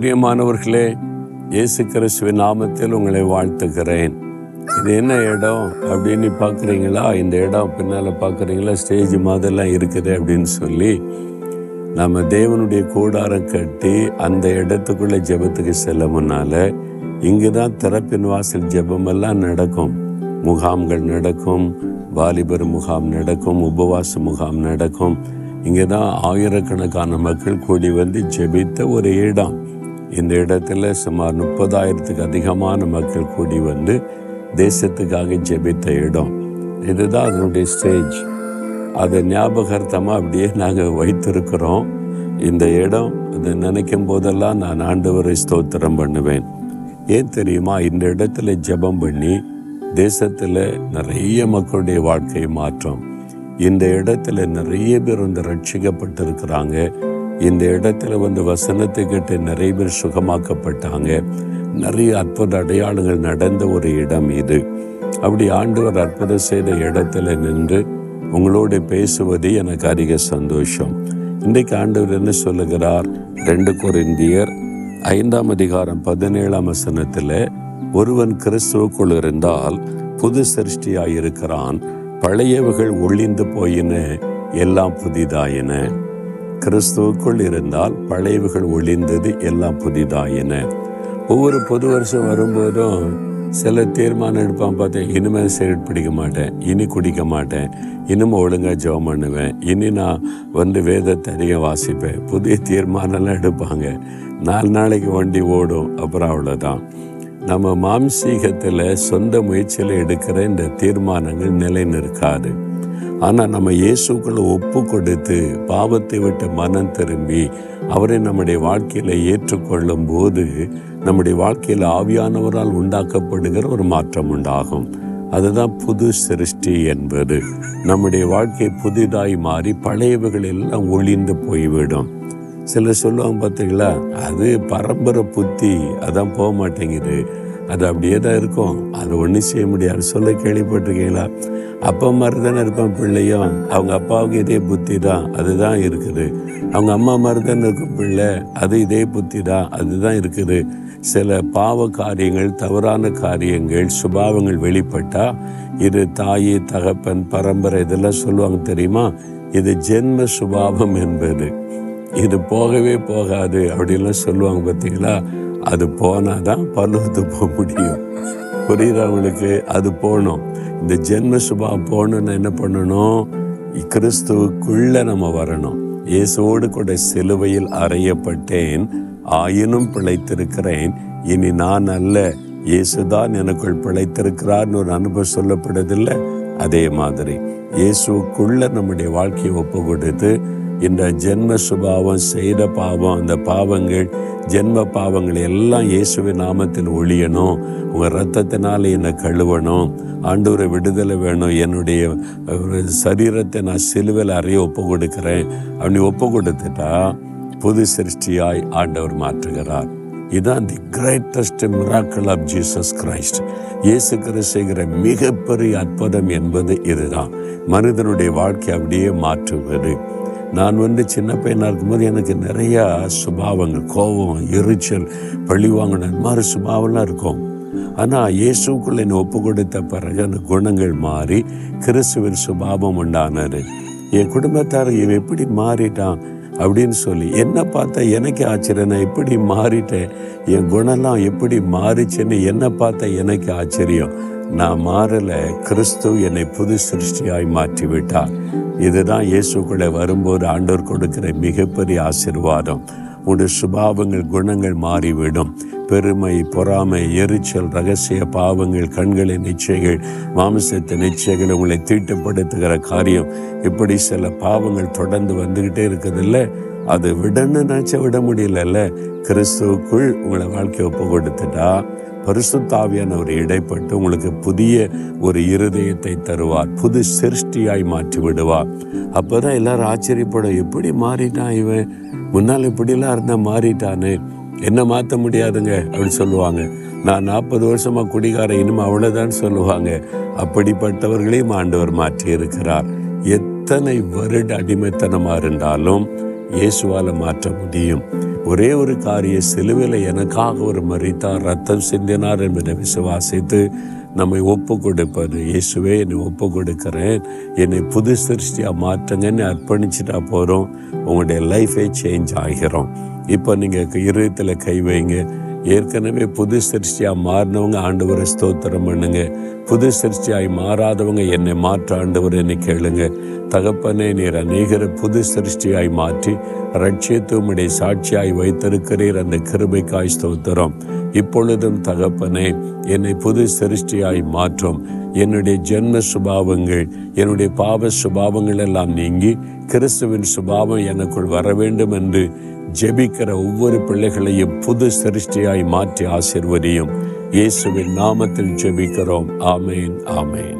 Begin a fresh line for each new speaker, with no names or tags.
பிரியமானவர்களே இயேசு கிறிஸ்துவின் நாமத்தில் உங்களை வாழ்த்துக்கிறேன் இது என்ன இடம் அப்படின்னு பார்க்குறீங்களா? இந்த இடம் பின்னால் பார்க்குறீங்களா? ஸ்டேஜ் மாதிரிலாம் இருக்குது அப்படின்னு சொல்லி நம்ம தேவனுடைய கூடாரம் கட்டி அந்த இடத்துக்குள்ளே ஜெபத்துக்கு செல்ல முன்னால் இங்கே தான் திறப்பின் வாசல் ஜெபமெல்லாம் நடக்கும். முகாம்கள் நடக்கும் வாலிபர் முகாம் நடக்கும் உபவாச முகாம் நடக்கும். இங்கே தான் ஆயிரக்கணக்கான மக்கள் கூடி வந்து ஜெபித்த ஒரு இடம். இந்த இடத்துல சுமார் முப்பதாயிரத்துக்கு அதிகமான மக்கள் கூடி வந்து தேசத்துக்காக ஜெபித்த இடம். இதுதான் அதனுடைய ஸ்டேஜ் அதை ஞாபகார்த்தமாக அப்படியே நாங்கள் வைத்திருக்கிறோம். இந்த இடம் அதை நினைக்கும் போதெல்லாம் நான் ஆண்டவரை ஸ்தோத்திரம் பண்ணுவேன். ஏன் தெரியுமா? இந்த இடத்துல ஜெபம் பண்ணி தேசத்தில் நிறைய மக்களுடைய வாழ்க்கை மாற்றம். இந்த இடத்துல நிறைய பேர் வந்து ரட்சிக்கப்பட்டிருக்கிறாங்க. இந்த இடத்துல வந்து வசனத்தை கேட்டு நிறைய பேர் சுகமாக்கப்பட்டாங்க. நிறைய அற்புத அடையாளங்கள் நடந்த ஒரு இடம் இது. அப்படி ஆண்டவர் அற்புதம் செய்த இடத்துல நின்று உங்களோட பேசுவது எனக்கு அதிக சந்தோஷம். இன்றைக்கு ஆண்டவர் என்ன சொல்லுகிறார்? ரெண்டு கொரிந்தியர் ஐந்தாம் அதிகாரம் பதினேழாம் வசனத்தில் ஒருவன் கிறிஸ்துவுக்குள் இருந்தால் புது சிருஷ்டியாயிருக்கிறான். பழையவர்கள் ஒளிந்து போயின எல்லாம் புதிதாயின. கிறிஸ்துவுக்குள் இருந்தால் பழையவுகள் ஒளிந்தது எல்லாம் புதிதாயின ஒவ்வொரு புது வருஷம் வரும்போதும் சில தீர்மானம் எடுப்பான் பார்த்தேன் இனிமேல் சிகரெட் பிடிக்க மாட்டேன் இனி குடிக்க மாட்டேன் இனிமே ஒழுங்காக ஜெபம் பண்ணுவேன் இனி நான் வந்து வேதத்தை அதிகம் வாசிப்பேன். புதிய தீர்மானம்லாம் எடுப்பாங்க. நாலு நாளைக்கு வண்டி ஓடும் அப்புறம் அவ்வளோதான் நம்ம மாம்சீகத்தில் சொந்த முயற்சியில் எடுக்கிற இந்த தீர்மானங்கள் நிலை நிற்காது ஆனால் நம்ம இயேசுக்களை ஒப்பு கொடுத்து பாவத்தை விட்டு மனம் திரும்பி அவரை நம்முடைய வாழ்க்கையில் ஏற்றுக்கொள்ளும் போது நம்முடைய வாழ்க்கையில் ஆவியானவரால் உண்டாக்கப்படுகிற ஒரு மாற்றம் உண்டாகும். அதுதான் புது சிருஷ்டி என்பது. நம்முடைய வாழ்க்கை புதிதாய் மாறி பழையவைகள் எல்லாம் ஒளிந்து போய்விடும். சிலர் சொல்லுவாங்க பார்த்தீங்களா அது பரம்பரை புத்தி அதான் போக மாட்டேங்குது அது அப்படியே தான் இருக்கும். அது ஒன்றும் செய்ய முடியாது. சொல்ல கேள்விப்பட்டிருக்கீங்களா? அப்பா மாதிரி தானே இருப்பான் பிள்ளையும் அவங்க அப்பாவுக்கு இதே புத்தி தான். அதுதான் இருக்குது. அவங்க அம்மா மாதிரி தானே இருக்கும் பிள்ளை? அது இதே புத்தி தான். அதுதான் இருக்குது. சில பாவ காரியங்கள் தவறான காரியங்கள் சுபாவங்கள் வெளிப்பட்டா இது தாய் தகப்பன் பரம்பரை இதெல்லாம் சொல்லுவாங்க தெரியுமா? இது ஜென்ம சுபாவம் என்பது. இது போகவே போகாது அப்படின்லாம் சொல்லுவாங்க பார்த்தீங்களா? அது போனாதான் பல்லவத்து போக முடியும். புரியுறவங்களுக்கு அது போகணும். இந்த ஜென்ம சுபாவம் போகணும்னு என்ன பண்ணணும்? கிறிஸ்துவுக்குள்ளே நம்ம வரணும். இயேசுவோடு கூட சிலுவையில் அறையப்பட்டேன். ஆயினும் பிழைத்திருக்கிறேன். இனி நான் அல்ல. இயேசுதான் எனக்குள் பிழைத்திருக்கிறார்னு ஒரு அனுபவம் சொல்லப்படுதில்லை அதே மாதிரி இயேசுக்குள்ள நம்முடைய வாழ்க்கையை ஒப்பு கொடுத்து இந்த ஜென்ம சுபாவம் செய்த பாவம் அந்த பாவங்கள் ஜென்ம பாவங்கள் எல்லாம் இயேசுவின் நாமத்தில் ஒழியணும். உங்கள் ரத்தத்தினால் என்னை கழுவணும். ஆண்டவரை விடுதலை வேணும். என்னுடைய சரீரத்தை நான் சிலுவையில் அறைய ஒப்பு கொடுக்கிறேன். அப்படி ஒப்பு கொடுத்துட்டா புது சிருஷ்டியாய் ஆண்டவர் மாற்றுகிறார். இதுதான் the greatest miracles of Jesus Christ இயேசு செய்கிற மிகப்பெரிய அற்புதம் என்பது இதுதான். மனிதனுடைய வாழ்க்கை அப்படியே மாற்றுவது. நான் வந்து சின்ன பையனாக இருக்கும்போது எனக்கு நிறையா சுபாவங்கள் கோபம் எரிச்சல் பழிவாங்கின இந்த மாதிரி சுபாவம்லாம் இருக்கும். ஆனால் இயேசுக்குள்ள என்னை ஒப்பு கொடுத்த பிறகு அந்த குணங்கள் மாறி கிறிஸ்துவின் சுபாவம் உண்டானார் என் குடும்பத்தார் இவன் எப்படி மாறிட்டான் அப்படின்னு சொல்லி என்ன பார்த்தா எனக்கு ஆச்சரியம் நான் எப்படி மாறிட்டேன் என் குணம்லாம் எப்படி மாறிச்சுன்னு என்ன பார்த்தா எனக்கு ஆச்சரியம். நான் மாறல கிறிஸ்து என்னை புது சிருஷ்டியாய் மாற்றி விட்டார் இதுதான் இயேசுக்குள்ளே வரும்போது ஆண்டோர் கொடுக்கிற மிகப்பெரிய ஆசிர்வாதம். உடைய சுபாவங்கள் குணங்கள் மாறிவிடும். பெருமை பொறாமை எரிச்சல் ரகசிய பாவங்கள் கண்களின் நிச்சயங்கள் மாம்சத்தின் நிச்சயங்கள் உங்களை தீட்டுப்படுத்துகிற காரியம். இப்படி சில பாவங்கள் தொடர்ந்து வந்துக்கிட்டே இருக்குதுல்ல? அது விடன்னு நினச்சா விட முடியலல்ல? கிறிஸ்துவுக்குள் உங்களை வாழ்க்கை ஒப்பு கொடுத்துட்டா பரிசுத்தாவியானவர் இடைப்பட்டு உங்களுக்கு புதிய ஒரு இருதயத்தை தருவார். புது சிருஷ்டியாய் மாற்றி விடுவார் அப்போதான் எல்லாரும் ஆச்சரியப்படும் எப்படி மாறிட்டான் இவன்? முன்னால் இப்படிலாம் இருந்தால் மாறிட்டானே? என்ன மாற்ற முடியாதுங்க? அப்படின்னு சொல்லுவாங்க. நான் நாற்பது வருஷமா குடிகாரன் இனிமே அவ்வளோதான் சொல்லுவாங்க. அப்படிப்பட்டவர்களையும் ஆண்டவர் மாற்றி இருக்கிறார் எத்தனை வருட அடிமைத்தனமாக இருந்தாலும் இயேசுவால மாற்ற முடியும். ஒரே ஒரு காரிய சிலுவையில் எனக்காக ஒரு மறித்தார் ரத்தம் சிந்தினார் என்பதை விசுவாசித்து நம்மை ஒப்பு கொடுப்பார் இயேசுவே என்னை ஒப்பு கொடுக்குறேன் என்னை புது சிருஷ்டியாக மாற்றுங்கன்னு அர்ப்பணிச்சுட்டா போகிறோம் உங்களுடைய லைஃபே சேஞ்ச் ஆகிறோம். இப்போ நீங்கள் இருதயத்தில் கை வைங்க. ஏற்கனவே புது சிருஷ்டியாக மாறினவங்க ஆண்டவரை ஸ்தோத்திரம் பண்ணுங்க. புது சிருஷ்டியாய் மாறாதவங்க என்னை மாற்ற ஆண்டவர் என்னை கேளுங்க. தகப்பனே நீர் அநேகரை புது சிருஷ்டியாய் மாற்றி ரட்சியத்துவமுடைய சாட்சியாய் வைத்திருக்கிறீர். அந்த கிருபைக்காய் ஸ்தோத்திரம். இப்பொழுதும் தகப்பனே என்னை புது சிருஷ்டியாய் மாற்றும். என்னுடைய ஜென்ம சுபாவங்கள் என்னுடைய பாவ சுபாவங்கள் எல்லாம் நீங்கி கிறிஸ்துவின் சுபாவம் எனக்குள் வர வேண்டும் என்று ஜெபிக்கிற ஒவ்வொரு பிள்ளைகளையும் புது சிருஷ்டியாய் மாற்றி ஆசிர்வதியும். இயேசுவின் நாமத்தில் ஜெபிக்கிறோம். ஆமேன் ஆமேன்.